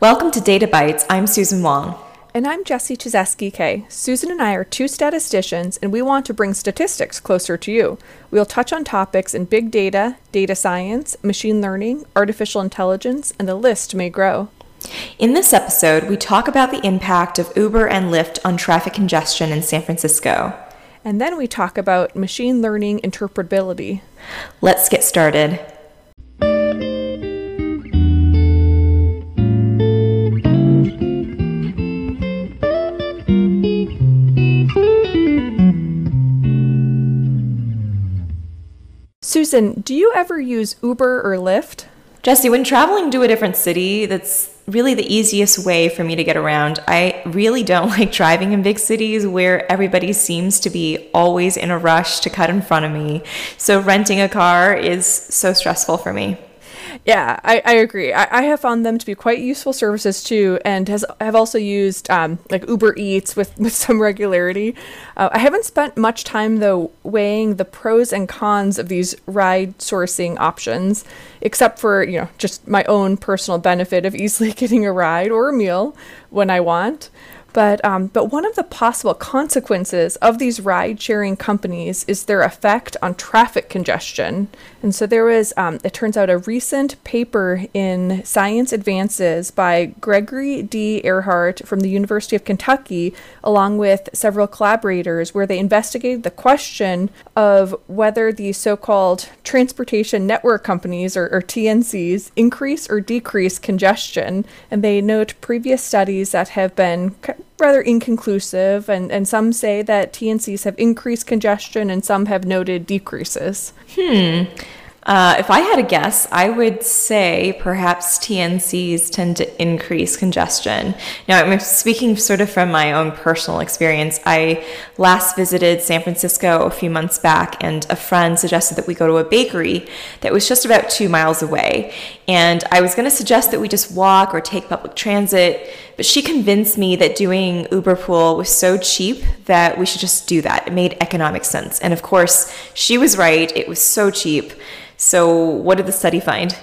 Welcome to Data Bytes. I'm Susan Wong. And I'm Jessie Chizeski K. Susan and I are two statisticians, and we want to bring statistics closer to you. We'll touch on topics in big data, data science, machine learning, artificial intelligence, and the list may grow. In this episode, we talk about the impact of Uber and Lyft on traffic congestion in San Francisco. And then we talk about machine learning interpretability. Let's get started. Susan, do you ever use Uber or Lyft? Jesse, when traveling to a different city, that's really the easiest way for me to get around. I really don't like driving in big cities where everybody seems to be always in a rush to cut in front of me. So renting a car is so stressful for me. Yeah, I, I agree. I, I have found them to be quite useful services too, and has have also used um, like Uber Eats with, with some regularity. Uh, I haven't spent much time though weighing the pros and cons of these ride sourcing options, except for you know just my own personal benefit of easily getting a ride or a meal when I want. But um, but one of the possible consequences of these ride sharing companies is their effect on traffic congestion. And so there was, um, it turns out, a recent paper in Science Advances by Gregory D. Erhardt from the University of Kentucky, along with several collaborators, where they investigated the question of whether the so-called transportation network companies or, or TNCs increase or decrease congestion. And they note previous studies that have been rather inconclusive, and, and some say that TNCs have increased congestion and some have noted decreases. Hmm. Uh, if I had a guess, I would say perhaps TNCs tend to increase congestion. Now, I'm speaking sort of from my own personal experience. I last visited San Francisco a few months back, and a friend suggested that we go to a bakery that was just about two miles away. And I was going to suggest that we just walk or take public transit, but she convinced me that doing Uber Pool was so cheap that we should just do that. It made economic sense. And of course, she was right, it was so cheap. So, what did the study find?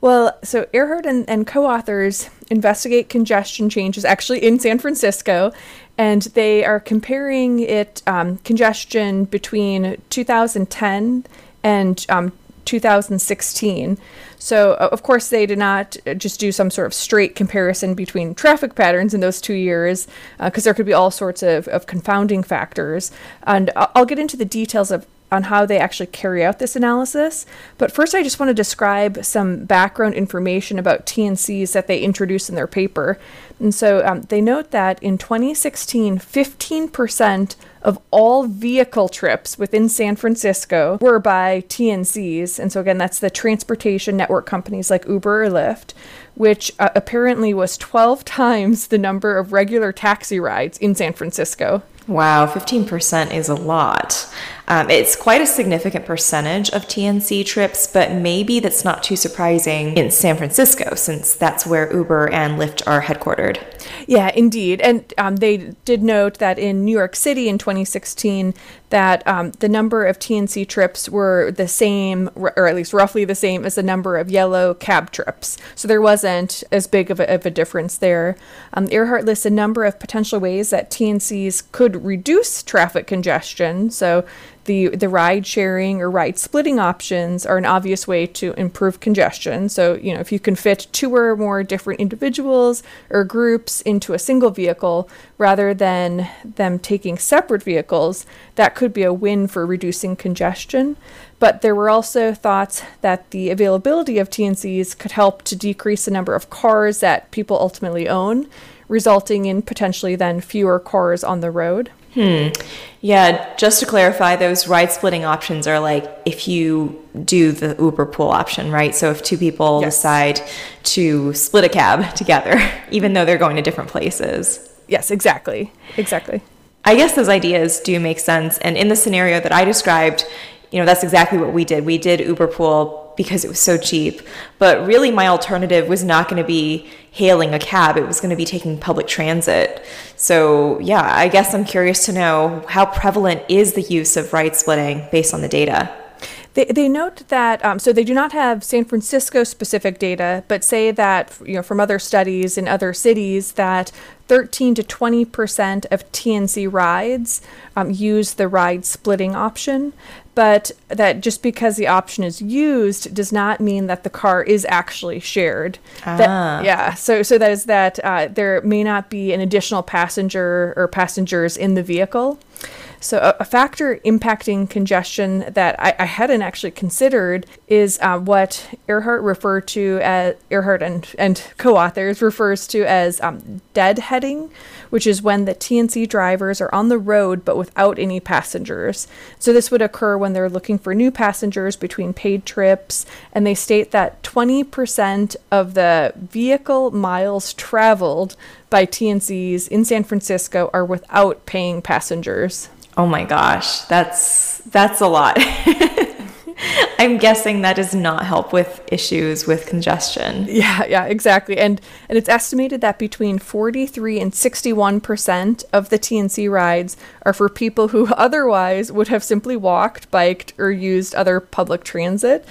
Well, so Erhardt and, and co authors investigate congestion changes actually in San Francisco, and they are comparing it um, congestion between 2010 and um, 2016. So, of course, they did not just do some sort of straight comparison between traffic patterns in those two years, because uh, there could be all sorts of, of confounding factors. And I'll get into the details of on how they actually carry out this analysis. But first, I just want to describe some background information about TNCs that they introduce in their paper. And so um, they note that in 2016, 15% of all vehicle trips within San Francisco were by TNCs. And so, again, that's the transportation network companies like Uber or Lyft, which uh, apparently was 12 times the number of regular taxi rides in San Francisco. Wow, 15% is a lot. Um, it's quite a significant percentage of TNC trips, but maybe that's not too surprising in San Francisco, since that's where Uber and Lyft are headquartered. Yeah, indeed. And um, they did note that in New York City in 2016, that um, the number of TNC trips were the same, or at least roughly the same, as the number of yellow cab trips. So there wasn't as big of a, of a difference there. Um, Erhardt lists a number of potential ways that TNCs could reduce traffic congestion. So the, the ride sharing or ride splitting options are an obvious way to improve congestion. So, you know, if you can fit two or more different individuals or groups into a single vehicle rather than them taking separate vehicles, that could be a win for reducing congestion. But there were also thoughts that the availability of TNCs could help to decrease the number of cars that people ultimately own, resulting in potentially then fewer cars on the road. Hmm. Yeah, just to clarify, those ride splitting options are like if you do the Uber pool option, right? So if two people yes. decide to split a cab together, even though they're going to different places. Yes, exactly. Exactly. I guess those ideas do make sense. And in the scenario that I described, you know, that's exactly what we did. We did Uber pool because it was so cheap. But really, my alternative was not going to be hailing a cab, it was going to be taking public transit. So, yeah, I guess I'm curious to know how prevalent is the use of ride splitting based on the data? They, they note that, um, so they do not have San Francisco specific data, but say that, you know, from other studies in other cities that 13 to 20% of TNC rides um, use the ride splitting option, but that just because the option is used does not mean that the car is actually shared. Ah. That, yeah, so, so that is that uh, there may not be an additional passenger or passengers in the vehicle. So, a, a factor impacting congestion that I, I hadn't actually considered is uh, what Erhardt referred to as Erhardt and, and co authors refers to as um, deadheading, which is when the TNC drivers are on the road but without any passengers. So, this would occur when they're looking for new passengers between paid trips, and they state that 20% of the vehicle miles traveled by TNCs in San Francisco are without paying passengers. Oh my gosh, that's that's a lot. I'm guessing that does not help with issues with congestion. Yeah, yeah, exactly. And and it's estimated that between 43 and 61% of the TNC rides are for people who otherwise would have simply walked, biked, or used other public transit.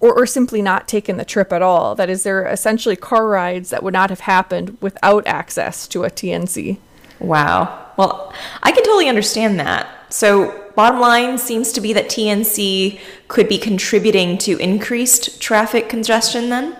Or, or simply not taken the trip at all. That is, they're essentially car rides that would not have happened without access to a TNC. Wow. Well, I can totally understand that. So, bottom line seems to be that TNC could be contributing to increased traffic congestion then?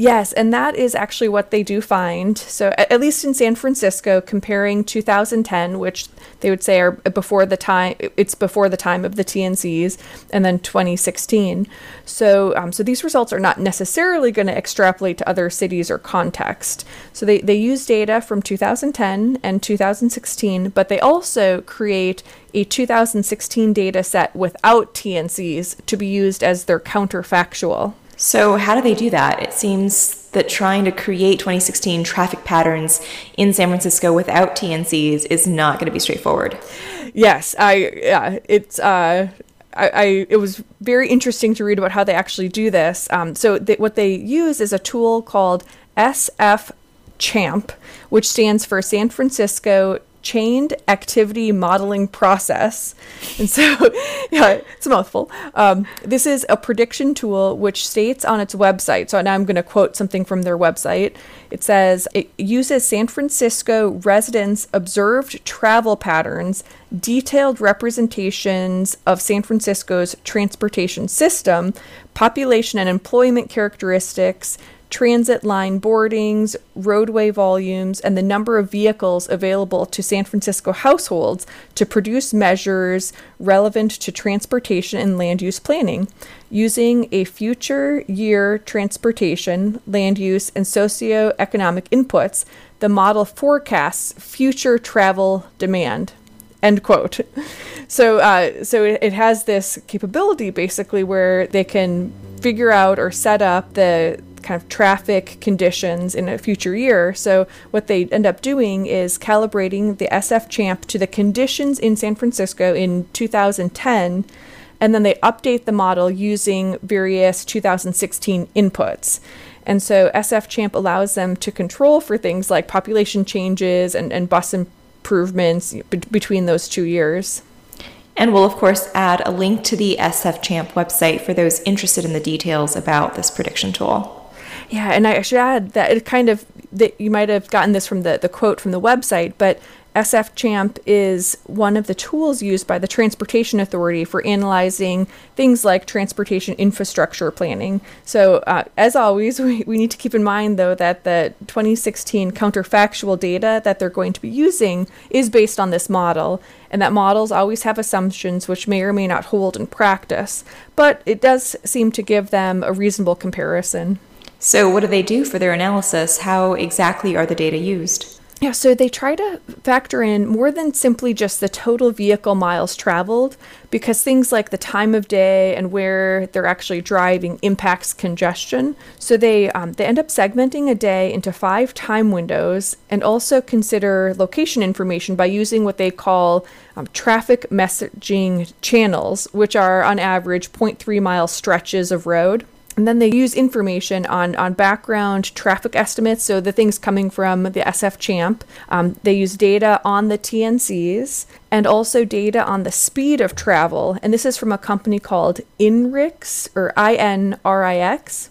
Yes, and that is actually what they do find. So, at, least in San Francisco, comparing 2010, which they would say are before the time, it's before the time of the TNCs, and then 2016. So, um, so these results are not necessarily going to extrapolate to other cities or context. So, they, they use data from 2010 and 2016, but they also create a 2016 data set without TNCs to be used as their counterfactual. So, how do they do that? It seems that trying to create 2016 traffic patterns in San Francisco without TNCs is not going to be straightforward. Yes, I yeah, it's uh I, I, it was very interesting to read about how they actually do this. Um, so they, what they use is a tool called SF Champ, which stands for San Francisco chained activity modeling process. And so, yeah, it's a mouthful. Um, this is a prediction tool which states on its website. So now I'm going to quote something from their website. It says it uses San Francisco residents' observed travel patterns, detailed representations of San Francisco's transportation system, population and employment characteristics transit line boardings, roadway volumes, and the number of vehicles available to San Francisco households to produce measures relevant to transportation and land use planning. Using a future year transportation, land use, and socioeconomic inputs, the model forecasts future travel demand. End quote. So, uh, so it has this capability basically where they can figure out or set up the kind of traffic conditions in a future year. So what they end up doing is calibrating the SF Champ to the conditions in San Francisco in 2010 and then they update the model using various 2016 inputs. And so SF Champ allows them to control for things like population changes and, and bus improvements be- between those two years. And we'll, of course, add a link to the SF Champ website for those interested in the details about this prediction tool. Yeah, and I should add that it kind of that you might have gotten this from the the quote from the website, but SF Champ is one of the tools used by the Transportation Authority for analyzing things like transportation infrastructure planning. So, uh, as always, we, we need to keep in mind, though, that the 2016 counterfactual data that they're going to be using is based on this model, and that models always have assumptions which may or may not hold in practice, but it does seem to give them a reasonable comparison. So, what do they do for their analysis? How exactly are the data used? Yeah, so they try to factor in more than simply just the total vehicle miles traveled, because things like the time of day and where they're actually driving impacts congestion. So they um, they end up segmenting a day into five time windows, and also consider location information by using what they call um, traffic messaging channels, which are on average 0.3 mile stretches of road. And then they use information on, on background traffic estimates, so the things coming from the SF Champ. Um, they use data on the TNCs and also data on the speed of travel. And this is from a company called INRIX or INRIX.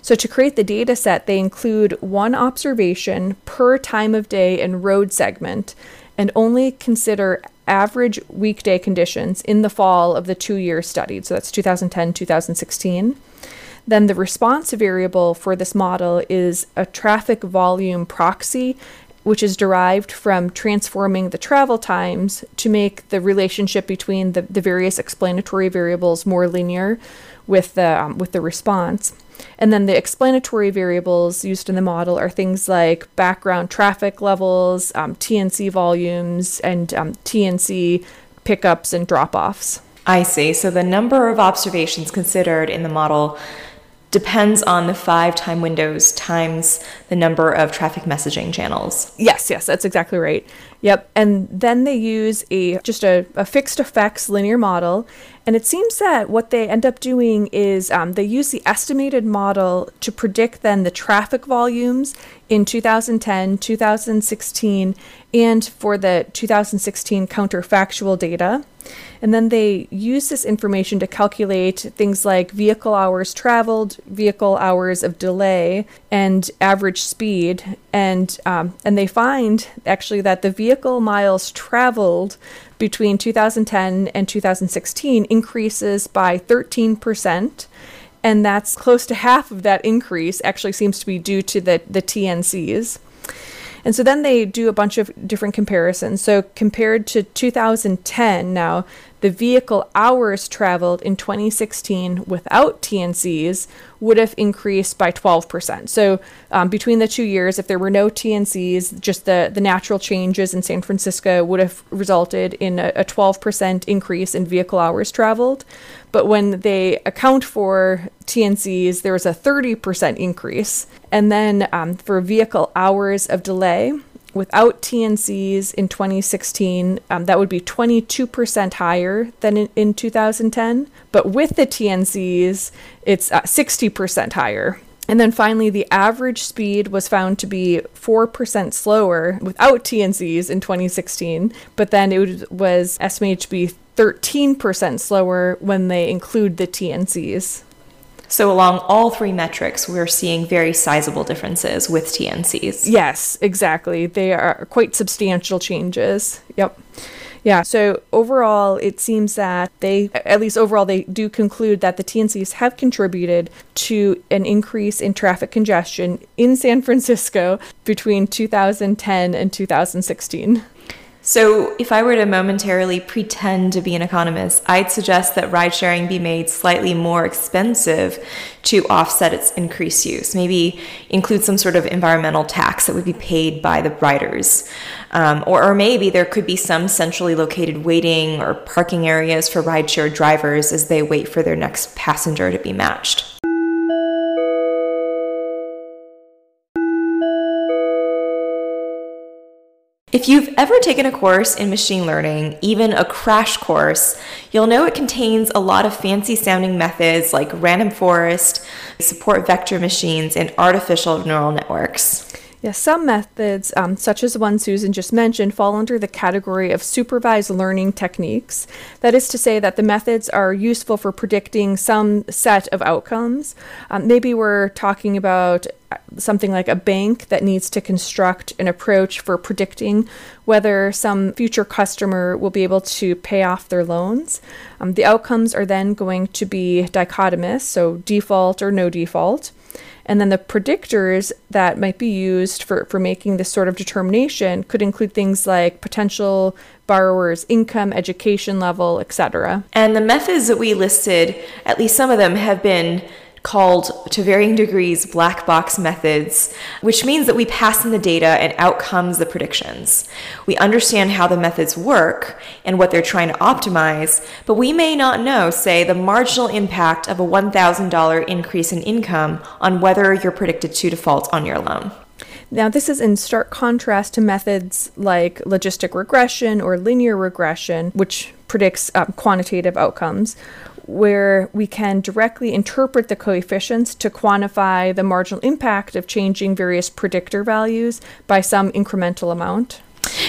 So to create the data set, they include one observation per time of day and road segment and only consider average weekday conditions in the fall of the two years studied. So that's 2010 2016. Then the response variable for this model is a traffic volume proxy, which is derived from transforming the travel times to make the relationship between the, the various explanatory variables more linear with the, um, with the response. And then the explanatory variables used in the model are things like background traffic levels, um, TNC volumes, and um, TNC pickups and drop offs. I see. So the number of observations considered in the model depends on the five time windows times the number of traffic messaging channels. Yes, yes, that's exactly right. Yep. And then they use a just a, a fixed effects linear model. And it seems that what they end up doing is um, they use the estimated model to predict then the traffic volumes in 2010, 2016, and for the 2016 counterfactual data. And then they use this information to calculate things like vehicle hours traveled, vehicle hours of delay, and average speed. And um, and they find actually that the vehicle miles traveled between 2010 and 2016 increases by 13 percent and that's close to half of that increase actually seems to be due to the, the TNCs. And so then they do a bunch of different comparisons. So compared to 2010, now the vehicle hours traveled in 2016 without TNCs would have increased by 12%. So um, between the two years, if there were no TNCs, just the, the natural changes in San Francisco would have resulted in a, a 12% increase in vehicle hours traveled. But when they account for TNCs, there was a 30% increase. And then um, for vehicle hours of delay, without TNCs in 2016, um, that would be 22% higher than in, in 2010. But with the TNCs, it's uh, 60% higher. And then finally, the average speed was found to be 4% slower without TNCs in 2016, but then it was estimated to be 13% slower when they include the TNCs. So, along all three metrics, we're seeing very sizable differences with TNCs. Yes, exactly. They are quite substantial changes. Yep. Yeah, so overall, it seems that they, at least overall, they do conclude that the TNCs have contributed to an increase in traffic congestion in San Francisco between 2010 and 2016. So, if I were to momentarily pretend to be an economist, I'd suggest that ride sharing be made slightly more expensive to offset its increased use. Maybe include some sort of environmental tax that would be paid by the riders. Um, or, or maybe there could be some centrally located waiting or parking areas for rideshare drivers as they wait for their next passenger to be matched. If you've ever taken a course in machine learning, even a crash course, you'll know it contains a lot of fancy sounding methods like random forest, support vector machines, and artificial neural networks. Yeah, some methods, um, such as the one Susan just mentioned, fall under the category of supervised learning techniques. That is to say, that the methods are useful for predicting some set of outcomes. Um, maybe we're talking about uh, something like a bank that needs to construct an approach for predicting whether some future customer will be able to pay off their loans. Um, the outcomes are then going to be dichotomous, so default or no default. And then the predictors that might be used for, for making this sort of determination could include things like potential borrower's income, education level, etc. And the methods that we listed, at least some of them, have been called to varying degrees black box methods, which means that we pass in the data and out comes the predictions. We understand how the methods work and what they're trying to optimize, but we may not know, say, the marginal impact of a $1,000 increase in income on whether you're predicted to default on your loan. Now, this is in stark contrast to methods like logistic regression or linear regression, which predicts um, quantitative outcomes, where we can directly interpret the coefficients to quantify the marginal impact of changing various predictor values by some incremental amount.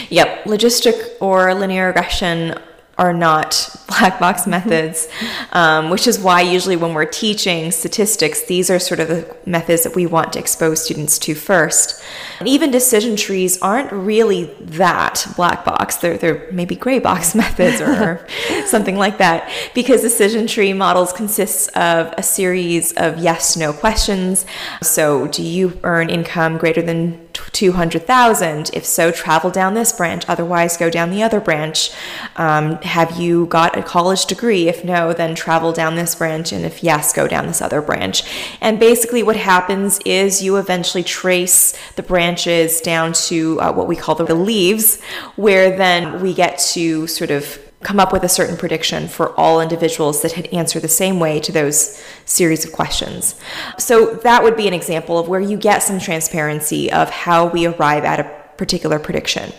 Yep, logistic or linear regression are not black box methods, um, which is why usually when we're teaching statistics, these are sort of the methods that we want to expose students to first. And even decision trees aren't really that black box. They're, they're maybe gray box methods or something like that, because decision tree models consists of a series of yes no questions. So, do you earn income greater than 200,000? If so, travel down this branch, otherwise, go down the other branch. Um, have you got a college degree? If no, then travel down this branch, and if yes, go down this other branch. And basically, what happens is you eventually trace the branches down to uh, what we call the leaves, where then we get to sort of come up with a certain prediction for all individuals that had answered the same way to those series of questions. So that would be an example of where you get some transparency of how we arrive at a particular prediction.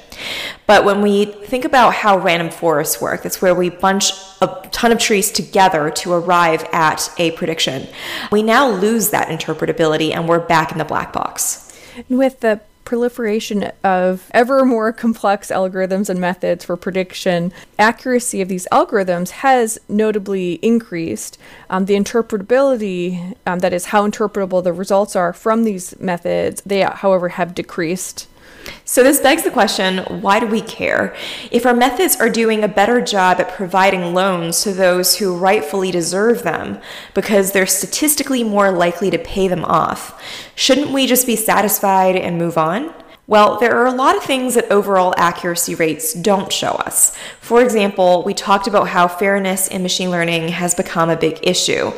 But when we think about how random forests work, that's where we bunch a ton of trees together to arrive at a prediction. We now lose that interpretability and we're back in the black box. With the proliferation of ever more complex algorithms and methods for prediction, accuracy of these algorithms has notably increased. Um, the interpretability, um, that is, how interpretable the results are from these methods, they, however, have decreased. So, this begs the question why do we care? If our methods are doing a better job at providing loans to those who rightfully deserve them because they're statistically more likely to pay them off, shouldn't we just be satisfied and move on? Well, there are a lot of things that overall accuracy rates don't show us. For example, we talked about how fairness in machine learning has become a big issue.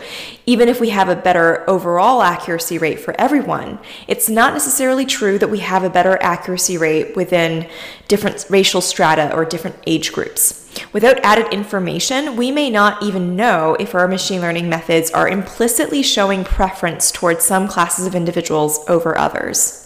Even if we have a better overall accuracy rate for everyone, it's not necessarily true that we have a better accuracy rate within different racial strata or different age groups. Without added information, we may not even know if our machine learning methods are implicitly showing preference towards some classes of individuals over others.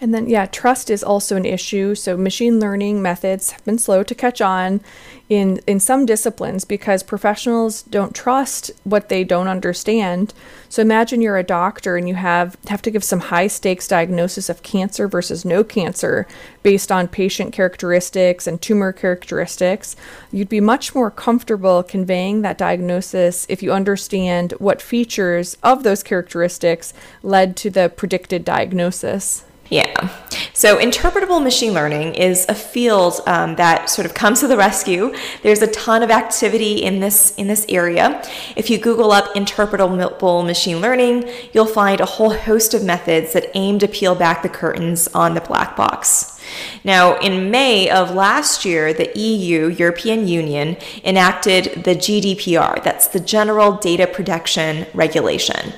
And then, yeah, trust is also an issue. So, machine learning methods have been slow to catch on in, in some disciplines because professionals don't trust what they don't understand. So, imagine you're a doctor and you have, have to give some high stakes diagnosis of cancer versus no cancer based on patient characteristics and tumor characteristics. You'd be much more comfortable conveying that diagnosis if you understand what features of those characteristics led to the predicted diagnosis. Yeah. So interpretable machine learning is a field um, that sort of comes to the rescue. There's a ton of activity in this in this area. If you Google up interpretable machine learning, you'll find a whole host of methods that aim to peel back the curtains on the black box. Now, in May of last year, the EU, European Union, enacted the GDPR, that's the General Data Protection Regulation.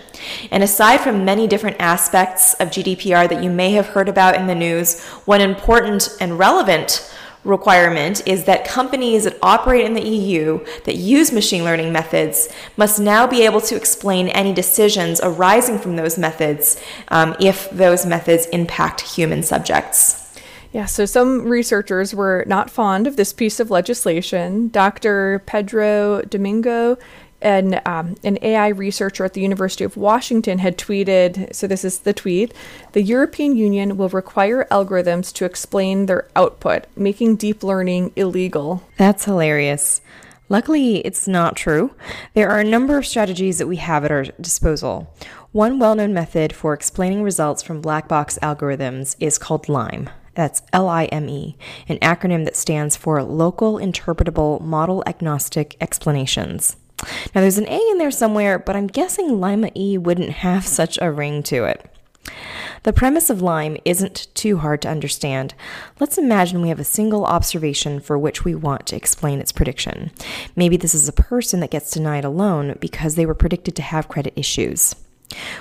And aside from many different aspects of GDPR that you may have heard about in the news, one important and relevant requirement is that companies that operate in the EU that use machine learning methods must now be able to explain any decisions arising from those methods um, if those methods impact human subjects. Yeah, so some researchers were not fond of this piece of legislation. Dr. Pedro Domingos an, um, an AI researcher at the University of Washington had tweeted so, this is the tweet the European Union will require algorithms to explain their output, making deep learning illegal. That's hilarious. Luckily, it's not true. There are a number of strategies that we have at our disposal. One well known method for explaining results from black box algorithms is called LIME. That's L I M E, an acronym that stands for Local Interpretable Model Agnostic Explanations. Now there's an A in there somewhere, but I'm guessing Lima E wouldn't have such a ring to it. The premise of Lime isn't too hard to understand. Let's imagine we have a single observation for which we want to explain its prediction. Maybe this is a person that gets denied a loan because they were predicted to have credit issues.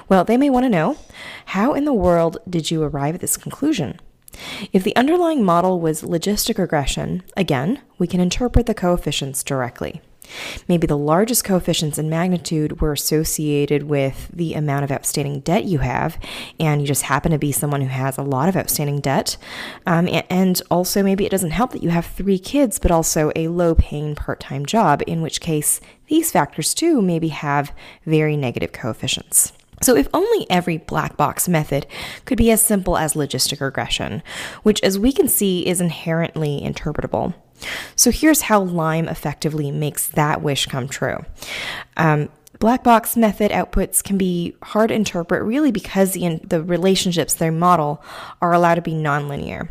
Well, they may want to know how in the world did you arrive at this conclusion? If the underlying model was logistic regression, again, we can interpret the coefficients directly. Maybe the largest coefficients in magnitude were associated with the amount of outstanding debt you have, and you just happen to be someone who has a lot of outstanding debt. Um, and also, maybe it doesn't help that you have three kids, but also a low paying part time job, in which case, these factors too maybe have very negative coefficients. So, if only every black box method could be as simple as logistic regression, which, as we can see, is inherently interpretable. So here's how Lime effectively makes that wish come true. Um, Black box method outputs can be hard to interpret really because the, the relationships they model are allowed to be nonlinear.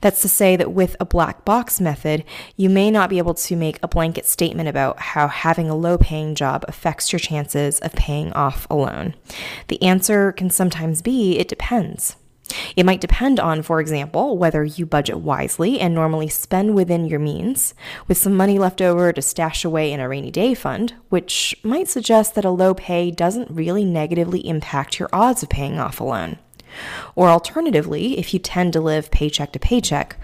That's to say that with a black box method, you may not be able to make a blanket statement about how having a low paying job affects your chances of paying off a loan. The answer can sometimes be it depends. It might depend on, for example, whether you budget wisely and normally spend within your means, with some money left over to stash away in a rainy day fund, which might suggest that a low pay doesn't really negatively impact your odds of paying off a loan. Or alternatively, if you tend to live paycheck to paycheck,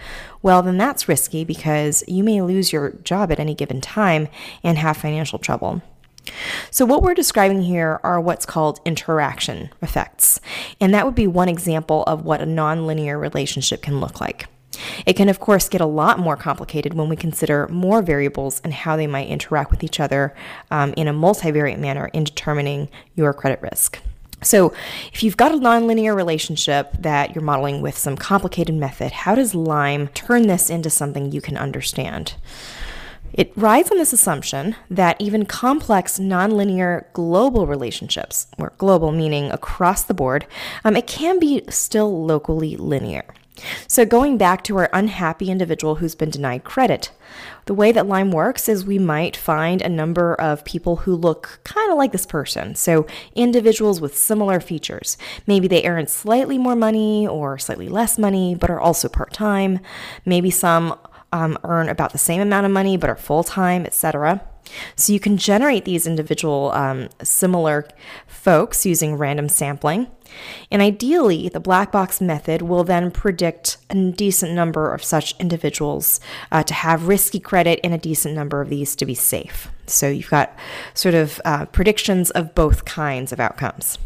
well, then that's risky because you may lose your job at any given time and have financial trouble. So, what we're describing here are what's called interaction effects, and that would be one example of what a nonlinear relationship can look like. It can, of course, get a lot more complicated when we consider more variables and how they might interact with each other um, in a multivariate manner in determining your credit risk. So, if you've got a nonlinear relationship that you're modeling with some complicated method, how does Lime turn this into something you can understand? It rides on this assumption that even complex nonlinear global relationships, or global meaning across the board, um, it can be still locally linear. So, going back to our unhappy individual who's been denied credit, the way that Lime works is we might find a number of people who look kind of like this person. So, individuals with similar features. Maybe they earn slightly more money or slightly less money, but are also part time. Maybe some um, earn about the same amount of money but are full time, etc. So you can generate these individual um, similar folks using random sampling. And ideally, the black box method will then predict a decent number of such individuals uh, to have risky credit and a decent number of these to be safe. So you've got sort of uh, predictions of both kinds of outcomes.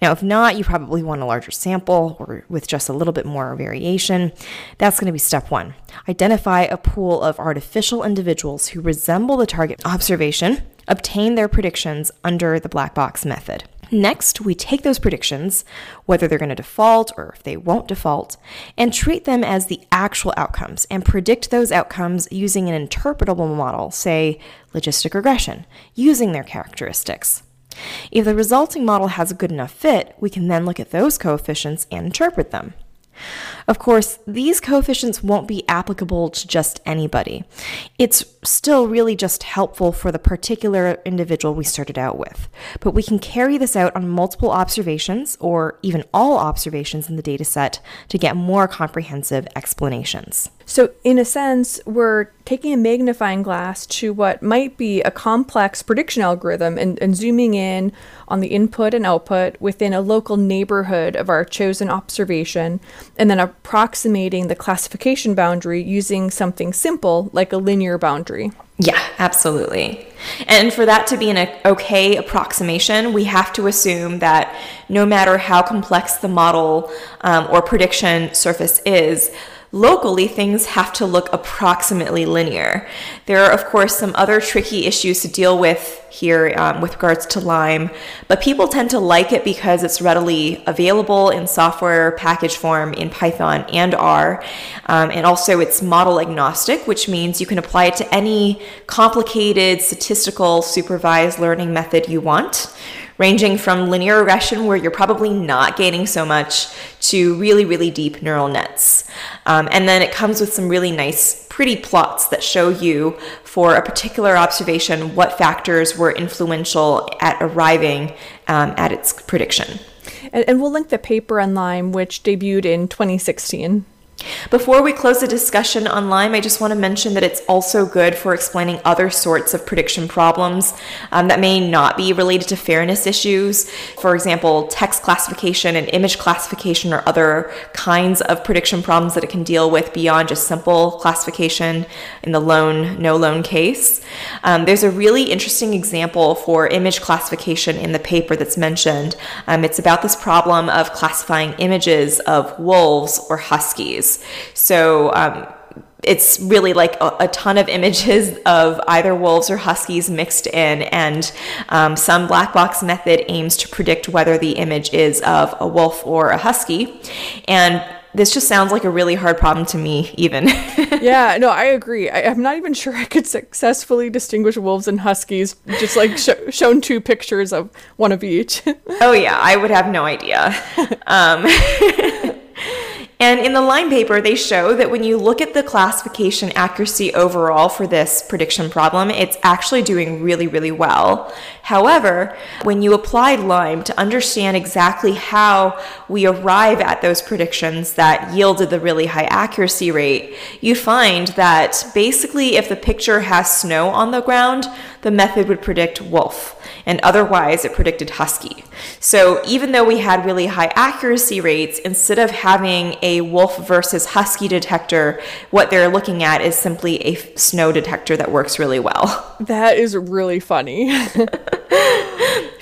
Now, if not, you probably want a larger sample or with just a little bit more variation. That's going to be step one. Identify a pool of artificial individuals who resemble the target observation, obtain their predictions under the black box method. Next, we take those predictions, whether they're going to default or if they won't default, and treat them as the actual outcomes and predict those outcomes using an interpretable model, say logistic regression, using their characteristics. If the resulting model has a good enough fit, we can then look at those coefficients and interpret them. Of course, these coefficients won't be applicable to just anybody. It's still really just helpful for the particular individual we started out with. But we can carry this out on multiple observations or even all observations in the dataset to get more comprehensive explanations. So, in a sense, we're taking a magnifying glass to what might be a complex prediction algorithm and, and, zooming in on the input and output within a local neighborhood of our chosen observation, and then approximating the classification boundary using something simple like a linear boundary. Yeah, absolutely. And for that to be an okay approximation, we have to assume that no matter how complex the model um, or prediction surface is, locally things have to look approximately linear. There are, of course, some other tricky issues to deal with here um, with regards to Lime, but people tend to like it because it's readily available in software package form in Python and R. Um, and also, it's model agnostic, which means you can apply it to any complicated statistical supervised learning method you want ranging from linear regression, where you're probably not gaining so much, to really, really deep neural nets. Um, and then it comes with some really nice, pretty plots that show you for a particular observation what factors were influential at arriving um, at its prediction. And, and we'll link the paper on Lime, which debuted in 2016. Before we close the discussion on Lime, I just want to mention that it's also good for explaining other sorts of prediction problems um, that may not be related to fairness issues. For example, text classification and image classification or other kinds of prediction problems that it can deal with beyond just simple classification in the loan, no loan case. Um, there's a really interesting example for image classification in the paper that's mentioned. Um, it's about this problem of classifying images of wolves or huskies. So um, it's really like a, a, ton of images of either wolves or huskies mixed in, and um, some black box method aims to predict whether the image is of a wolf or a husky. And this just sounds like a really hard problem to me, even. yeah, no, I agree. I, am not even sure I could successfully distinguish wolves and huskies, just like sh- shown two pictures of one of each. oh, yeah, I would have no idea. Um, and in the Lime paper, they show that when you look at the classification accuracy overall for this prediction problem, it's actually doing really, really well. However, when you apply Lime to understand exactly how we arrive at those predictions that yielded the really high accuracy rate, you find that basically if the picture has snow on the ground, the method would predict wolf and otherwise it predicted husky. So even though we had really high accuracy rates, instead of having a wolf versus husky detector, what they're looking at is simply a snow detector that works really well. That is really funny.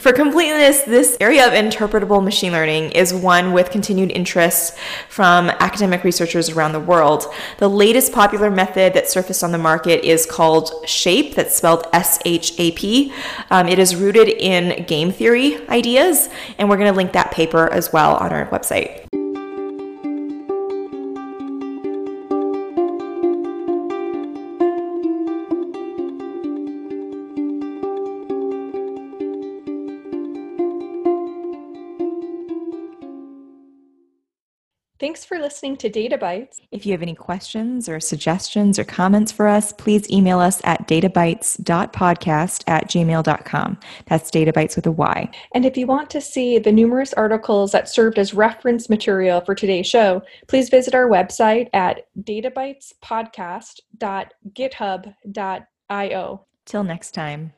For completeness, this area of interpretable machine learning is one with continued interest from academic researchers around the world. The latest popular method that surfaced on the market is called SHAP, that's spelled S H A P. Um, it is rooted in game theory ideas, and we're going to link that paper as well on our website. Thanks for listening to Data Bytes. If you have any questions or suggestions or comments for us, please email us at databytes.podcast at gmail.com. That's databytes with a Y. And if you want to see the numerous articles that served as reference material for today's show, please visit our website at databytespodcast.github.io. Till next time.